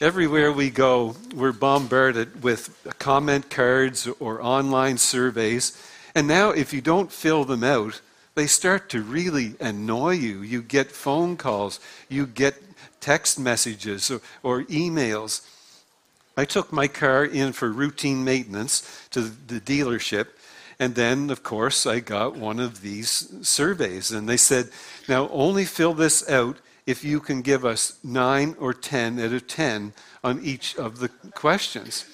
Everywhere we go, we're bombarded with comment cards or online surveys. And now, if you don't fill them out, they start to really annoy you. You get phone calls, you get text messages or, or emails. I took my car in for routine maintenance to the dealership. And then, of course, I got one of these surveys. And they said, now only fill this out if you can give us 9 or 10 out of 10 on each of the questions.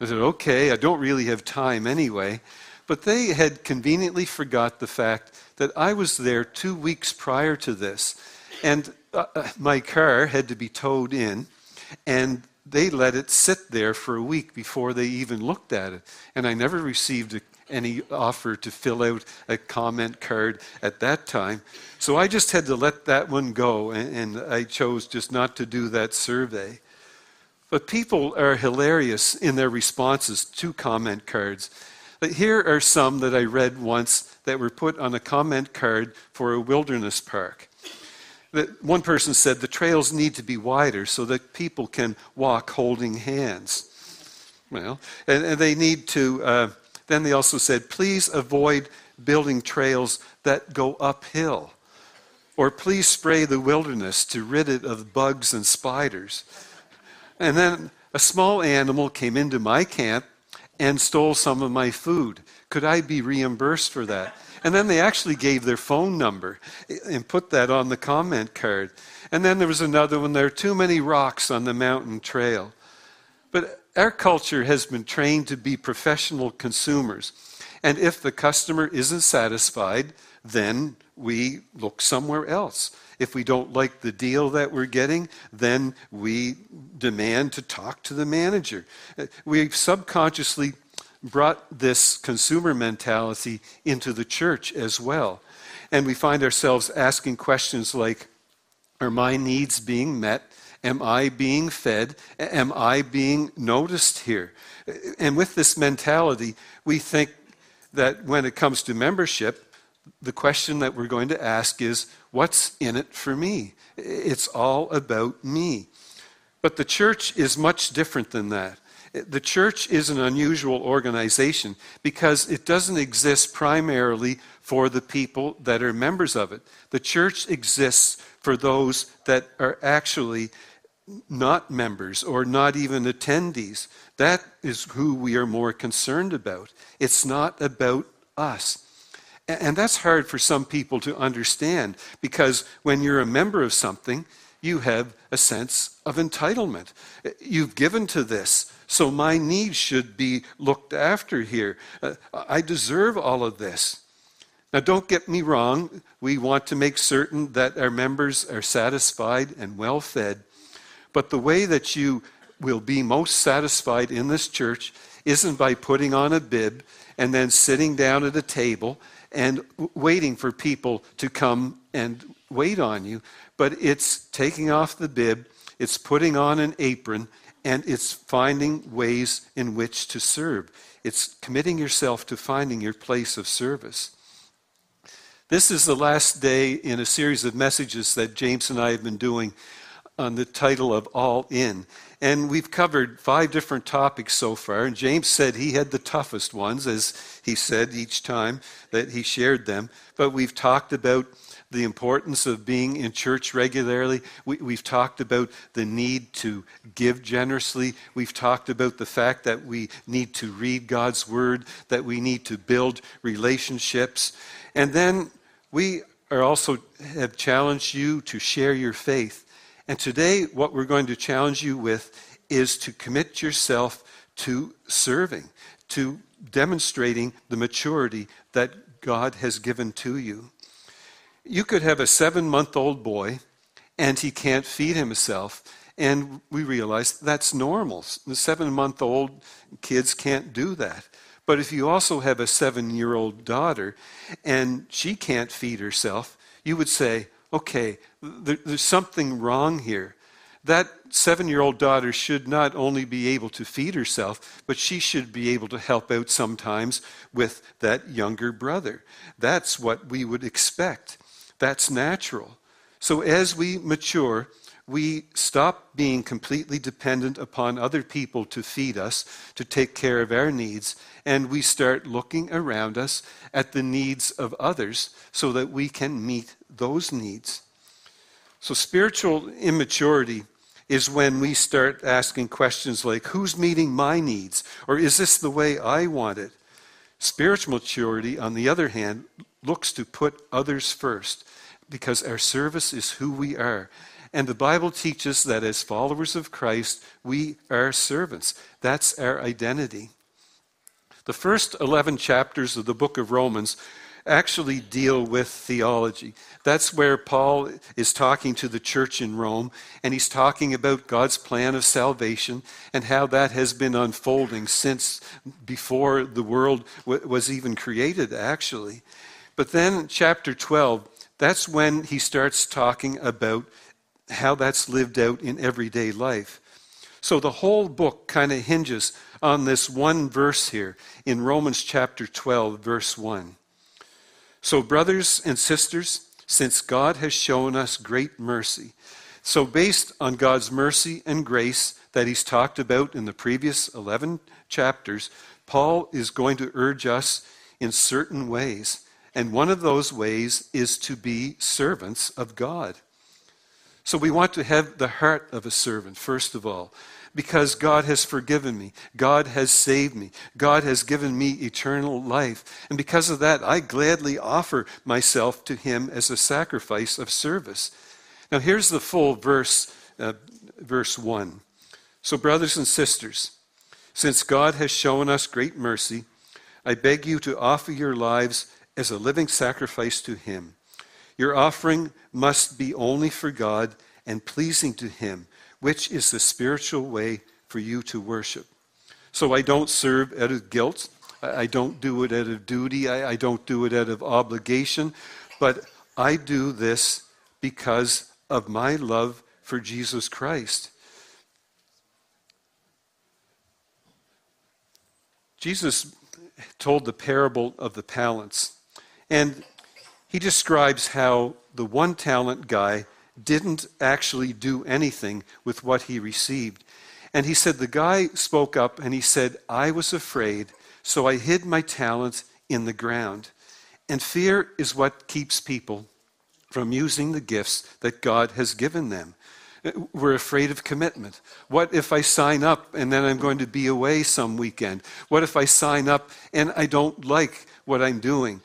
I said, okay, I don't really have time anyway. But they had conveniently forgot the fact that I was there two weeks prior to this. And uh, uh my car had to be towed in. And they let it sit there for a week before they even looked at it. And I never received a any offer to fill out a comment card at that time. So I just had to let that one go, and, and I chose just not to do that survey. But people are hilarious in their responses to comment cards. But here are some that I read once that were put on a comment card for a wilderness park. One person said the trails need to be wider so that people can walk holding hands. Well, and, and they need to. Uh, then they also said, please avoid building trails that go uphill. Or please spray the wilderness to rid it of bugs and spiders. And then a small animal came into my camp and stole some of my food. Could I be reimbursed for that? And then they actually gave their phone number and put that on the comment card. And then there was another one there are too many rocks on the mountain trail. But our culture has been trained to be professional consumers. And if the customer isn't satisfied, then we look somewhere else. If we don't like the deal that we're getting, then we demand to talk to the manager. We've subconsciously brought this consumer mentality into the church as well. And we find ourselves asking questions like Are my needs being met? Am I being fed? Am I being noticed here? And with this mentality, we think that when it comes to membership, the question that we're going to ask is, What's in it for me? It's all about me. But the church is much different than that. The church is an unusual organization because it doesn't exist primarily for the people that are members of it. The church exists for those that are actually not members or not even attendees. That is who we are more concerned about. It's not about us. And that's hard for some people to understand because when you're a member of something, you have a sense of entitlement. You've given to this, so my needs should be looked after here. Uh, I deserve all of this. Now, don't get me wrong, we want to make certain that our members are satisfied and well fed. But the way that you will be most satisfied in this church isn't by putting on a bib and then sitting down at a table and waiting for people to come and wait on you, but it's taking off the bib, it's putting on an apron, and it's finding ways in which to serve. It's committing yourself to finding your place of service. This is the last day in a series of messages that James and I have been doing on the title of All In. And we've covered five different topics so far. And James said he had the toughest ones, as he said each time that he shared them. But we've talked about the importance of being in church regularly. We, have talked about the need to give generously. We've talked about the fact that we need to read God's Word, that we need to build relationships. And then we are also have challenged you to share your faith and today, what we're going to challenge you with is to commit yourself to serving, to demonstrating the maturity that God has given to you. You could have a seven month old boy and he can't feed himself. And we realize that's normal. The seven month old kids can't do that. But if you also have a seven year old daughter and she can't feed herself, you would say, okay, there, there's something wrong here. That seven year old daughter should not only be able to feed herself, but she should be able to help out sometimes with that younger brother. That's what we would expect. That's natural. So as we mature, we stop being completely dependent upon other people to feed us, to take care of our needs, and we start looking around us at the needs of others so that we can meet those needs. So, spiritual immaturity is when we start asking questions like, Who's meeting my needs? Or is this the way I want it? Spiritual maturity, on the other hand, looks to put others first because our service is who we are. And the Bible teaches that as followers of Christ, we are servants. That's our identity. The first 11 chapters of the book of Romans actually deal with theology. That's where Paul is talking to the church in Rome, and he's talking about God's plan of salvation and how that has been unfolding since before the world was even created, actually. But then, chapter 12, that's when he starts talking about how that's lived out in everyday life. So the whole book kind of hinges on this one verse here in Romans chapter 12, verse 1. So, brothers and sisters, since God has shown us great mercy, so based on God's mercy and grace that he's talked about in the previous 11 chapters, Paul is going to urge us in certain ways. And one of those ways is to be servants of God. So we want to have the heart of a servant, first of all, because God has forgiven me. God has saved me. God has given me eternal life. And because of that, I gladly offer myself to Him as a sacrifice of service. Now, here's the full verse, uh, verse 1. So, brothers and sisters, since God has shown us great mercy, I beg you to offer your lives as a living sacrifice to Him. Your offering must be only for God and pleasing to Him, which is the spiritual way for you to worship. So I don't serve out of guilt. I don't do it out of duty. I, don't do it out of obligation. But I do this because of my love for Jesus Christ. Jesus told the parable of the talents. And he describes how the one talent guy didn't actually do anything with what he received. And he said, The guy spoke up and he said, I was afraid, so I hid my talent in the ground. And fear is what keeps people from using the gifts that God has given them. We're afraid of commitment. What if I sign up and then I'm going to be away some weekend? What if I sign up and I don't like what I'm doing?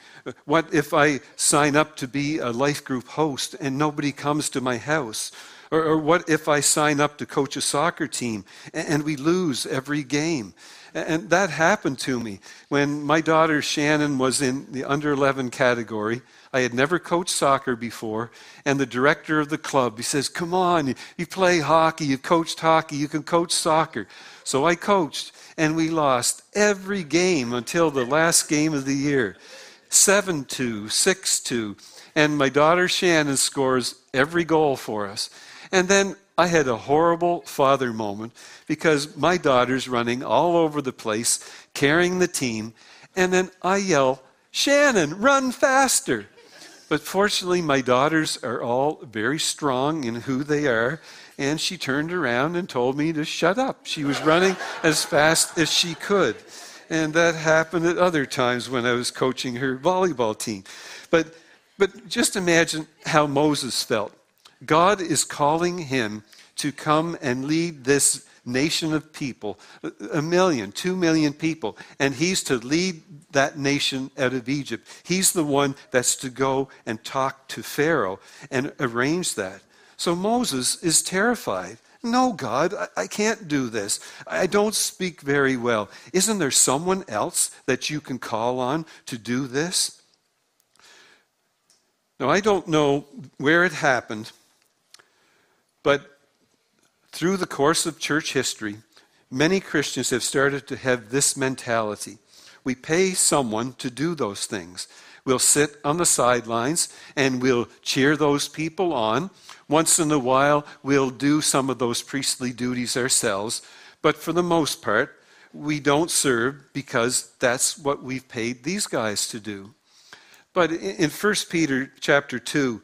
What if I sign up to be a life group host and nobody comes to my house? Or, or what if I sign up to coach a soccer team and, and we lose every game? And that happened to me when my daughter Shannon was in the under 11 category. I had never coached soccer before, and the director of the club, he says, Come on, you play hockey, you've coached hockey, you can coach soccer. So I coached, and we lost every game until the last game of the year. 7 2, 6 2. And my daughter Shannon scores every goal for us. And then I had a horrible father moment because my daughter's running all over the place, carrying the team. And then I yell, Shannon, run faster. But fortunately, my daughters are all very strong in who they are. And she turned around and told me to shut up. She was running as fast as she could. And that happened at other times when I was coaching her volleyball team. But, but just imagine how Moses felt. God is calling him to come and lead this nation of people, a million, two million people, and he's to lead that nation out of Egypt. He's the one that's to go and talk to Pharaoh and arrange that. So Moses is terrified. No, God, I, can't do this. I don't speak very well. Isn't there someone else that you can call on to do this? Now, I don't know where it happened, but through the course of church history, many Christians have started to have this mentality. We pay someone to do those things. We'll sit on the sidelines and we'll cheer those people on once in a while, we'll do some of those priestly duties ourselves, but for the most part, we don't serve because that's what we've paid these guys to do. But in 1 Peter chapter 2,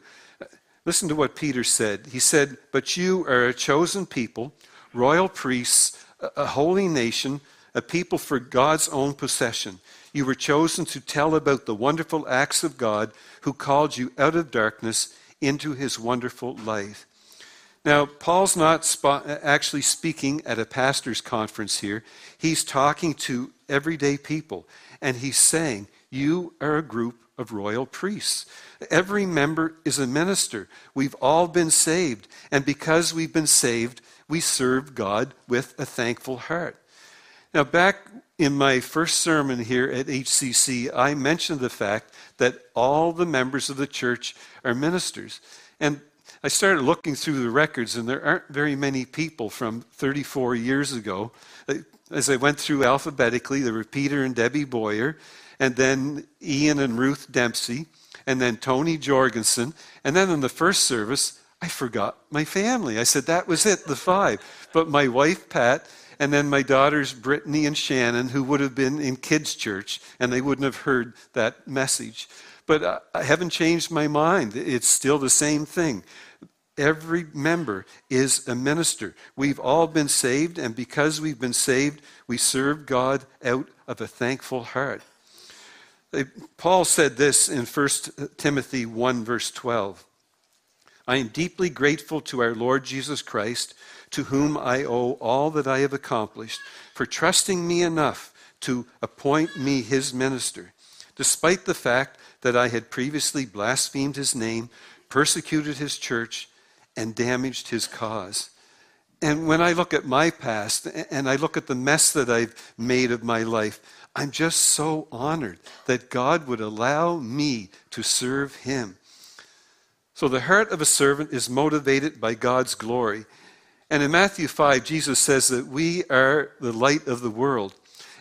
Listen to what Peter said. He said, But you are a chosen people, royal priests, a holy nation, a people for God's own possession. You were chosen to tell about the wonderful acts of God who called you out of darkness into his wonderful light. Now, Paul's not actually speaking at a pastor's conference here. He's talking to everyday people, and he's saying, You are a group of royal priests. Every member is a minister. We've all been saved. And because we've been saved, we serve God with a thankful heart. Now, back in my first sermon here at HCC, I mentioned the fact that all the members of the church are ministers. And I started looking through the records, and there aren't very many people from 34 years ago. As I went through alphabetically, there were Peter and Debbie Boyer, and then Ian and Ruth Dempsey, and then Tony Jorgensen. And then in the first service, I forgot my family. I said, that was it, the five. But my wife, Pat, and then my daughters, Brittany and Shannon, who would have been in kids' church, and they wouldn't have heard that message. But uh, I haven't changed my mind. It's still the same thing. Every member is a minister. We've all been saved, and because we've been saved, we serve God out of a thankful heart. Paul said this in 1 Timothy 1, verse 12. I am deeply grateful to our Lord Jesus Christ, to whom I owe all that I have accomplished, for trusting me enough to appoint me his minister, despite the fact that I had previously blasphemed his name, persecuted his church, and damaged his cause. And when I look at my past and I look at the mess that I've made of my life, I'm just so honored that God would allow me to serve him. So the heart of a servant is motivated by God's glory. And in Matthew 5, Jesus says that we are the light of the world.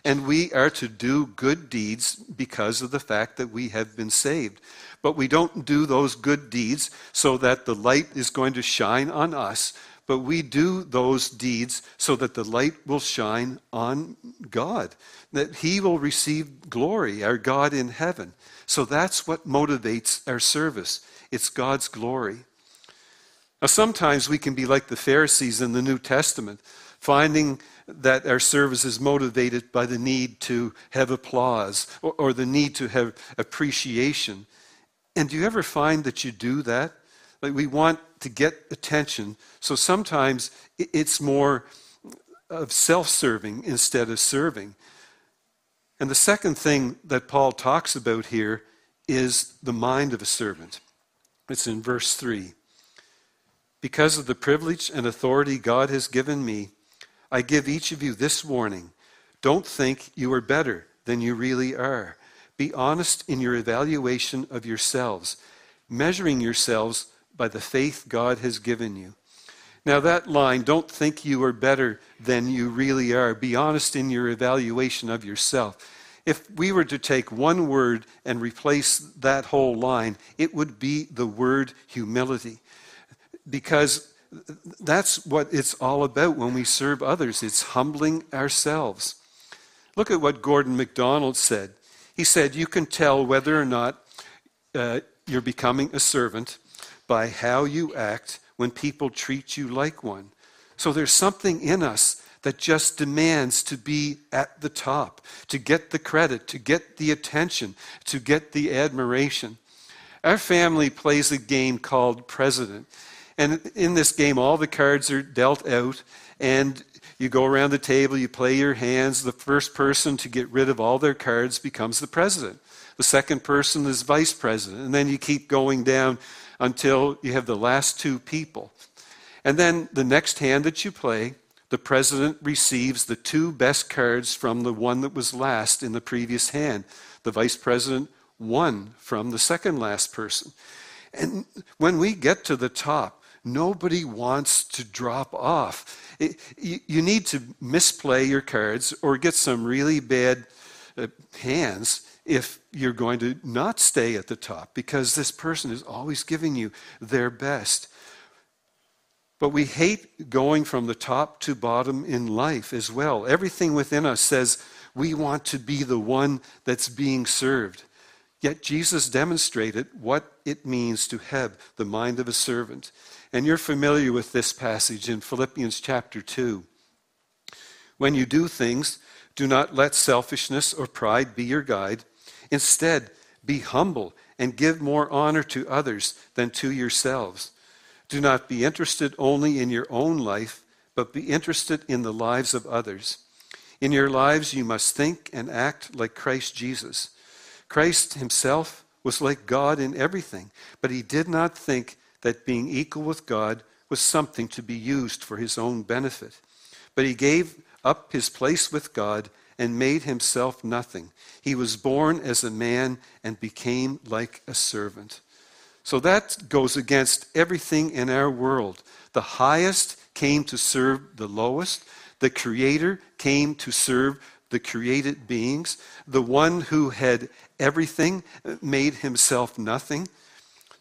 And we are to do good deeds because of the fact that we have been saved. But we don't do those good deeds so that the light is going to shine on us, but we do those deeds so that the light will shine on God, that He will receive glory, our God in heaven. So that's what motivates our service. It's God's glory. Now, sometimes we can be like the Pharisees in the New Testament, finding that our service is motivated by the need to have applause or, or the need to have appreciation. And do you ever find that you do that? Like we want to get attention. So sometimes it's more of self serving instead of serving. And the second thing that Paul talks about here is the mind of a servant. It's in verse 3. Because of the privilege and authority God has given me, I give each of you this warning don't think you are better than you really are. Be honest in your evaluation of yourselves, measuring yourselves by the faith God has given you. Now, that line, don't think you are better than you really are. Be honest in your evaluation of yourself. If we were to take one word and replace that whole line, it would be the word humility. Because that's what it's all about when we serve others. It's humbling ourselves. Look at what Gordon MacDonald said. He said, You can tell whether or not uh, you're becoming a servant by how you act when people treat you like one. So there's something in us that just demands to be at the top, to get the credit, to get the attention, to get the admiration. Our family plays a game called President. And in this game, all the cards are dealt out, and you go around the table, you play your hands. The first person to get rid of all their cards becomes the president. The second person is vice president. And then you keep going down until you have the last two people. And then the next hand that you play, the president receives the two best cards from the one that was last in the previous hand. The vice president one from the second last person. And when we get to the top, nobody wants to drop off. It, you, you, need to misplay your cards or get some really bad uh, hands if you're going to not stay at the top because this person is always giving you their best. But we hate going from the top to bottom in life as well. Everything within us says we want to be the one that's being served. Yet Jesus demonstrated what it means to have the mind of a servant. And you're familiar with this passage in Philippians chapter 2. When you do things, do not let selfishness or pride be your guide. Instead, be humble and give more honor to others than to yourselves. Do not be interested only in your own life, but be interested in the lives of others. In your lives, you must think and act like Christ Jesus. Christ himself was like God in everything, but he did not think that being equal with God was something to be used for his own benefit. But he gave up his place with God and made himself nothing. He was born as a man and became like a servant. So that goes against everything in our world. The highest came to serve the lowest. The Creator came to serve the created beings. The one who had everything made himself nothing.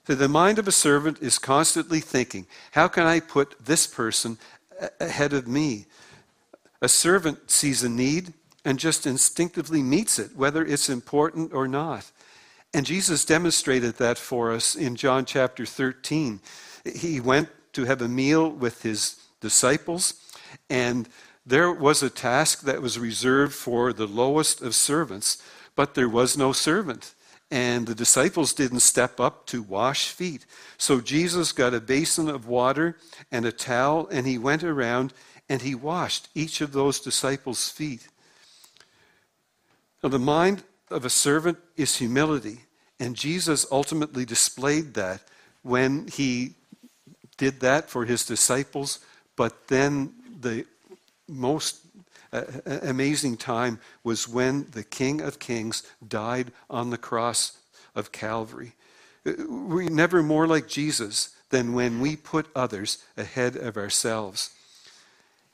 The mind of a servant is constantly thinking, how can I put this person ahead of me? A servant sees a need and just instinctively meets it, whether it's important or not. And Jesus demonstrated that for us in John chapter 13. He went to have a meal with his disciples, and there was a task that was reserved for the lowest of servants, but there was no servant. And the disciples didn't step up to wash feet. So Jesus got a basin of water and a towel, and he went around and he washed each of those disciples' feet. Now, the mind of a servant is humility. And Jesus ultimately displayed that when he did that for his disciples. But then the most uh, amazing time was when the King of Kings died on the cross of Calvary. We're never more like Jesus than when we put others ahead of ourselves.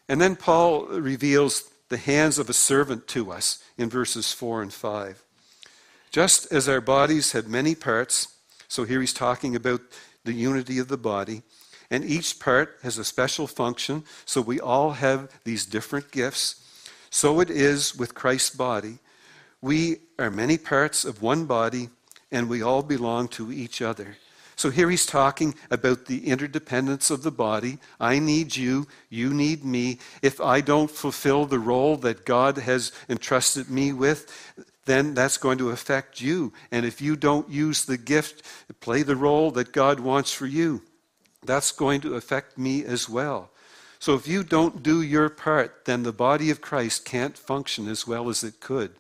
And then Paul reveals the hands of a servant to us in verses 4 and 5. Just as our bodies had many parts, so here he's talking about the unity of the body, and each part has a special function, so we all have these different gifts. So it is with Christ's body. We are many parts of one body, and we all belong to each other. So here he's talking about the interdependence of the body. I need you, you need me. If I don't fulfill the role that God has entrusted me with, then that's going to affect you. And if you don't use the gift, play the role that God wants for you, that's going to affect me as well. So if you don't do your part, then the body of Christ can't function as well as it could.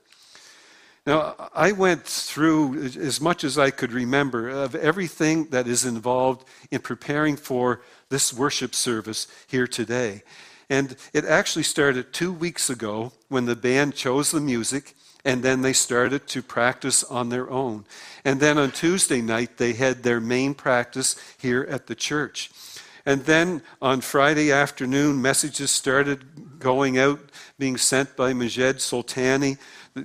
Now, I went through as much as I could remember of everything that is involved in preparing for this worship service here today. And it actually started two weeks ago when the band chose the music and then they started to practice on their own. And then on Tuesday night, they had their main practice here at the church. And then on Friday afternoon, messages started going out, being sent by Majed Soltani,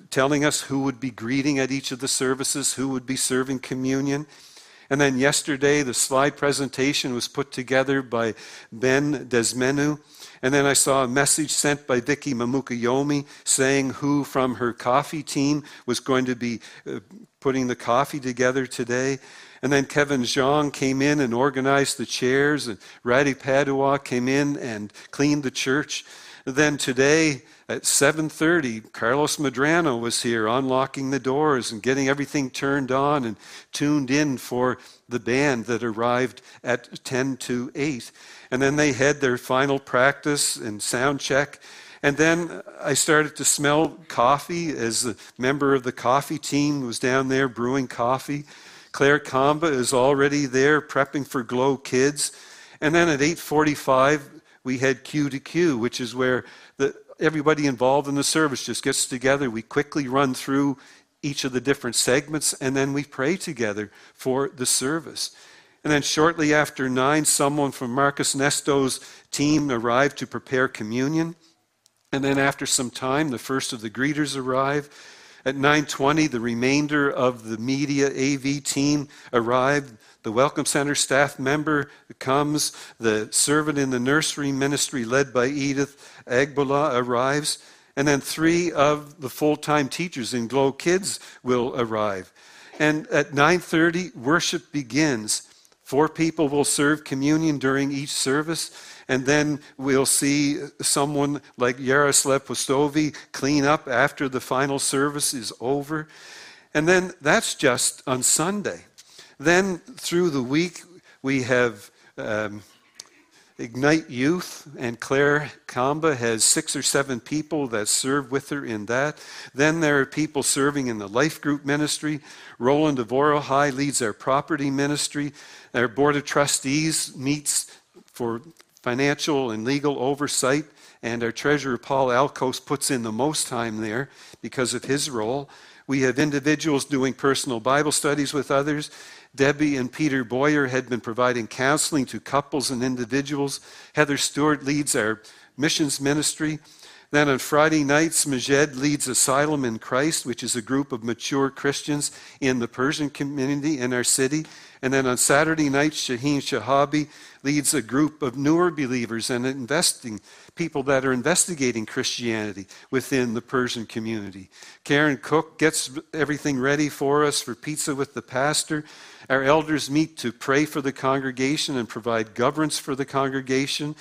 telling us who would be greeting at each of the services, who would be serving communion. And then yesterday, the slide presentation was put together by Ben Desmenu. And then I saw a message sent by Vicky Mamukayomi saying who from her coffee team was going to be uh, putting the coffee together today. And then Kevin Zhang came in and organized the chairs, and Radhi Padua came in and cleaned the church. Then today at 7:30, Carlos Madrano was here unlocking the doors and getting everything turned on and tuned in for the band that arrived at 10 to 8. And then they had their final practice and sound check. And then I started to smell coffee as a member of the coffee team was down there brewing coffee. Claire Kamba is already there prepping for Glow Kids. And then at 8:45 we had Q to Q, which is where the, everybody involved in the service just gets together. We quickly run through each of the different segments and then we pray together for the service. And then shortly after 9, someone from Marcus Nesto's team arrived to prepare communion. And then after some time, the first of the greeters arrived. At 9:20, the remainder of the media AV team arrived. The Welcome Center staff member comes. The servant in the nursery ministry, led by Edith Agbola, arrives. And then three of the full time teachers in Glow Kids will arrive. And at 9:30 worship begins. Four people will serve communion during each service, and then we'll see someone like Yaroslav Postovi clean up after the final service is over. And then that's just on Sunday. Then through the week, we have um, Ignite Youth, and Claire Kamba has six or seven people that serve with her in that. Then there are people serving in the life group ministry. Roland High leads our property ministry. Our board of trustees meets for financial and legal oversight, and our treasurer, Paul Alcos, puts in the most time there because of his role. We have individuals doing personal Bible studies with others, Debbie and Peter Boyer had been providing counseling to couples and individuals. Heather Stewart leads our missions ministry. Then on Friday nights, Majed leads Asylum in Christ, which is a group of mature Christians in the Persian community in our city. And then on Saturday nights, Shaheen Shahabi leads a group of newer believers and investing people that are investigating Christianity within the Persian community. Karen Cook gets everything ready for us for pizza with the pastor. Our elders meet to pray for the congregation and provide governance for the congregation.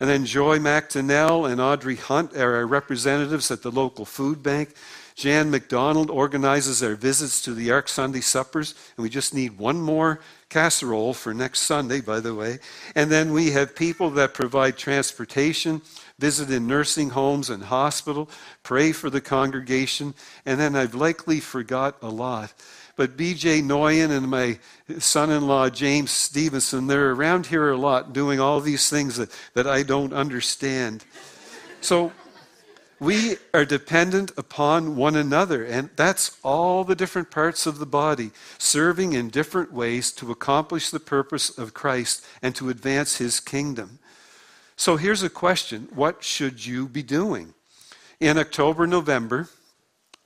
And then Joy McDonnell and Audrey Hunt are our representatives at the local food bank. Jan McDonald organizes our visits to the Ark Sunday suppers, and we just need one more casserole for next Sunday, by the way. And then we have people that provide transportation, visit in nursing homes and hospital, pray for the congregation, and then I've likely forgot a lot. But BJ Noyan and my son in law, James Stevenson, they're around here a lot doing all these things that, that I don't understand. So we are dependent upon one another, and that's all the different parts of the body serving in different ways to accomplish the purpose of Christ and to advance his kingdom. So here's a question What should you be doing? In October, November,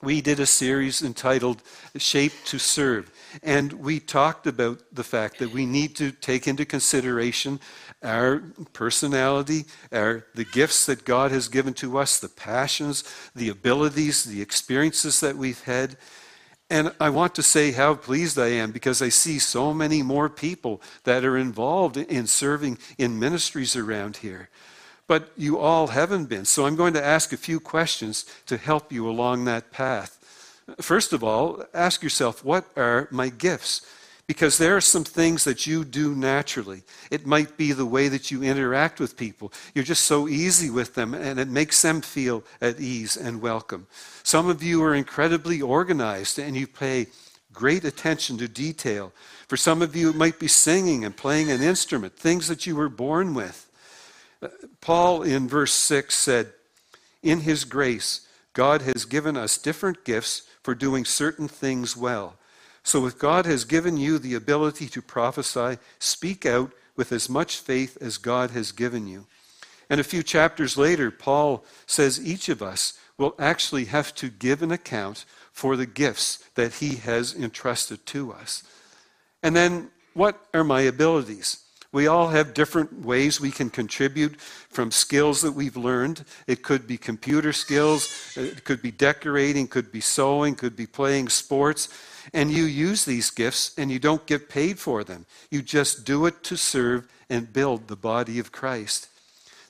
we did a series entitled Shape to Serve. And we talked about the fact that we need to take into consideration our personality, our, the gifts that God has given to us, the passions, the abilities, the experiences that we've had. And I want to say how pleased I am because I see so many more people that are involved in serving in ministries around here but you all haven't been. So I'm going to ask a few questions to help you along that path. First of all, ask yourself, what are my gifts? Because there are some things that you do naturally. It might be the way that you interact with people. You're just so easy with them, and it makes them feel at ease and welcome. Some of you are incredibly organized, and you pay great attention to detail. For some of you, it might be singing and playing an instrument, things that you were born with. Paul in verse 6 said, In his grace, God has given us different gifts for doing certain things well. So if God has given you the ability to prophesy, speak out with as much faith as God has given you. And a few chapters later, Paul says each of us will actually have to give an account for the gifts that he has entrusted to us. And then, what are my abilities? We all have different ways we can contribute from skills that we've learned. It could be computer skills, it could be decorating, could be sewing, could be playing sports. And you use these gifts and you don't get paid for them. You just do it to serve and build the body of Christ.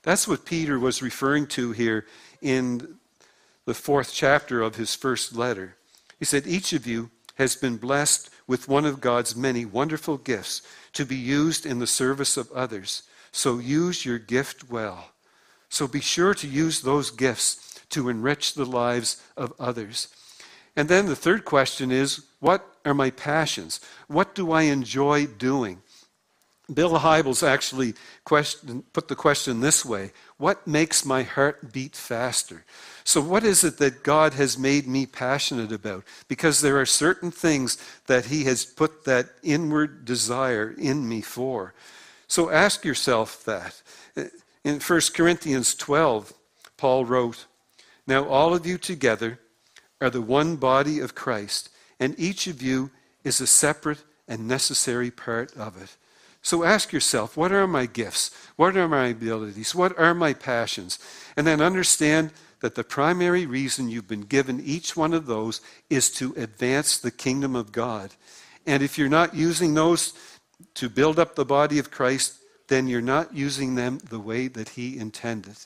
That's what Peter was referring to here in the fourth chapter of his first letter. He said, Each of you has been blessed with one of God's many wonderful gifts to be used in the service of others. So use your gift well. So be sure to use those gifts to enrich the lives of others. And then the third question is what are my passions? What do I enjoy doing? Bill Hybels actually question, put the question this way What makes my heart beat faster? So, what is it that God has made me passionate about? Because there are certain things that He has put that inward desire in me for. So, ask yourself that. In 1 Corinthians 12, Paul wrote, Now all of you together are the one body of Christ, and each of you is a separate and necessary part of it. So ask yourself, what are my gifts? What are my abilities? What are my passions? And then understand that the primary reason you've been given each one of those is to advance the kingdom of God. And if you're not using those to build up the body of Christ, then you're not using them the way that He intended.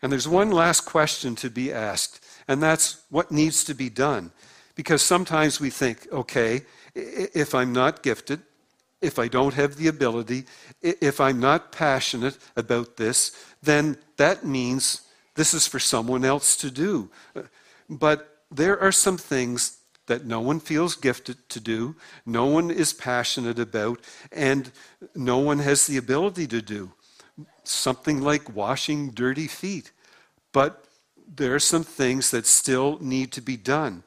And there's one last question to be asked, and that's what needs to be done. Because sometimes we think, okay, if I'm not gifted, if I don't have the ability, if I'm not passionate about this, then that means this is for someone else to do. But there are some things that no one feels gifted to do, no one is passionate about, and no one has the ability to do. Something like washing dirty feet. But there are some things that still need to be done.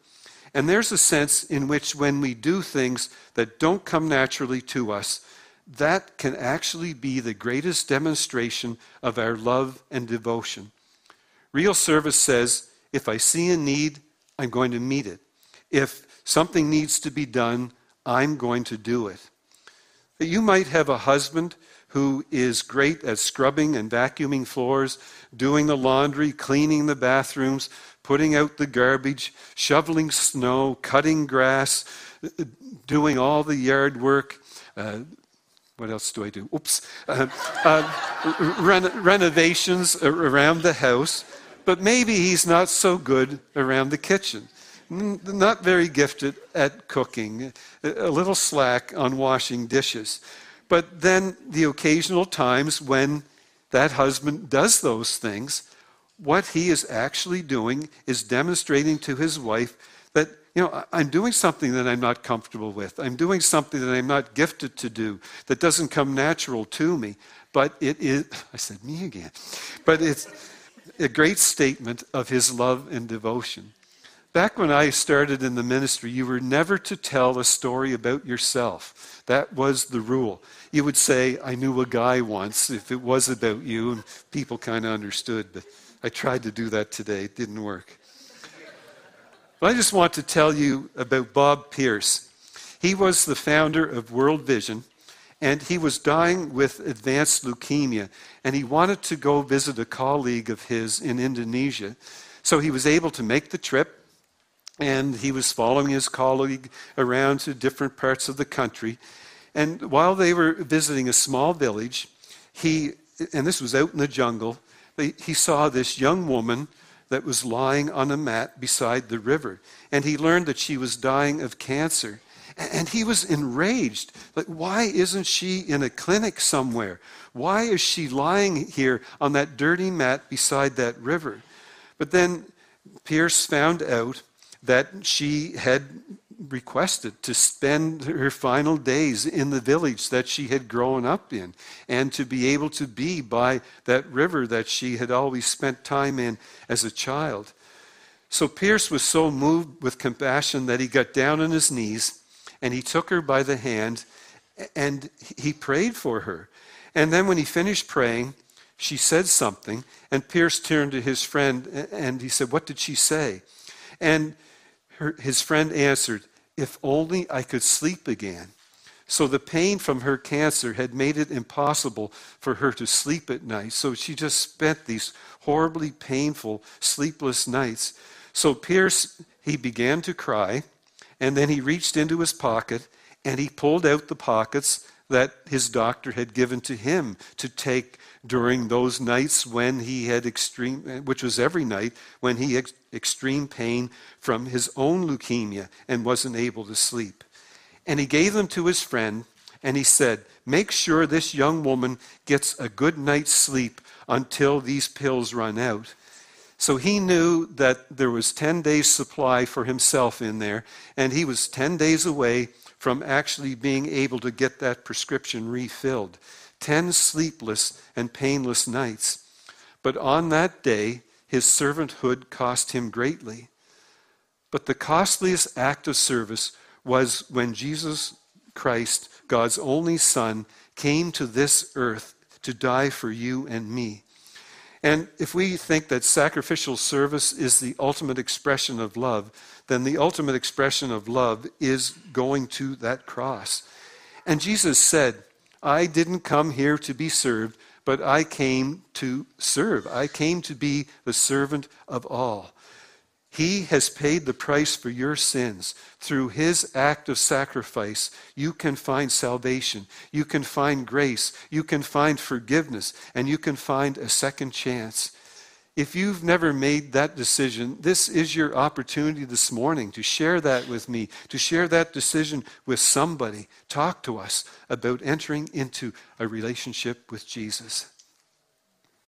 And there's a sense in which when we do things that don't come naturally to us, that can actually be the greatest demonstration of our love and devotion. Real service says, if I see a need, I'm going to meet it. If something needs to be done, I'm going to do it. You might have a husband who is great at scrubbing and vacuuming floors, doing the laundry, cleaning the bathrooms, putting out the garbage, shoveling snow, cutting grass, doing all the yard work. Uh, what else do I do? Oops. Uh, uh, ren- renovations around the house, but maybe he's not so good around the kitchen. Not very gifted at cooking, a little slack on washing dishes. But then the occasional times when that husband does those things, what he is actually doing is demonstrating to his wife that, you know, I'm doing something that I'm not comfortable with. I'm doing something that I'm not gifted to do, that doesn't come natural to me. But it is, I said me again, but it's a great statement of his love and devotion. Back when I started in the ministry, you were never to tell a story about yourself. That was the rule. You would say, I knew a guy once, if it was about you, and people kind of understood, but I tried to do that today. It didn't work. But I just want to tell you about Bob Pierce. He was the founder of World Vision, and he was dying with advanced leukemia, and he wanted to go visit a colleague of his in Indonesia. So he was able to make the trip and he was following his colleague around to different parts of the country. And while they were visiting a small village, he, and this was out in the jungle, he saw this young woman that was lying on a mat beside the river. And he learned that she was dying of cancer. And he was enraged. Like, why isn't she in a clinic somewhere? Why is she lying here on that dirty mat beside that river? But then Pierce found out that she had requested to spend her final days in the village that she had grown up in and to be able to be by that river that she had always spent time in as a child. So Pierce was so moved with compassion that he got down on his knees and he took her by the hand and he prayed for her. And then when he finished praying, she said something, and Pierce turned to his friend and he said, What did she say? And her, his friend answered, If only I could sleep again. So the pain from her cancer had made it impossible for her to sleep at night. So she just spent these horribly painful, sleepless nights. So Pierce, he began to cry, and then he reached into his pocket and he pulled out the pockets that his doctor had given to him to take during those nights when he had extreme, which was every night, when he had extreme pain from his own leukemia and wasn't able to sleep. And he gave them to his friend, and he said, Make sure this young woman gets a good night's sleep until these pills run out. So he knew that there was 10 days' supply for himself in there, and he was 10 days away from actually being able to get that prescription refilled. 10 sleepless and painless nights. But on that day, his servanthood cost him greatly. But the costliest act of service was when Jesus Christ, God's only Son, came to this earth to die for you and me. And if we think that sacrificial service is the ultimate expression of love, then the ultimate expression of love is going to that cross. And Jesus said, I didn't come here to be served, but I came to serve. I came to be the servant of all. He has paid the price for your sins. Through his act of sacrifice, you can find salvation. You can find grace. You can find forgiveness. And you can find a second chance. If you've never made that decision, this is your opportunity this morning to share that with me, to share that decision with somebody. Talk to us about entering into a relationship with Jesus.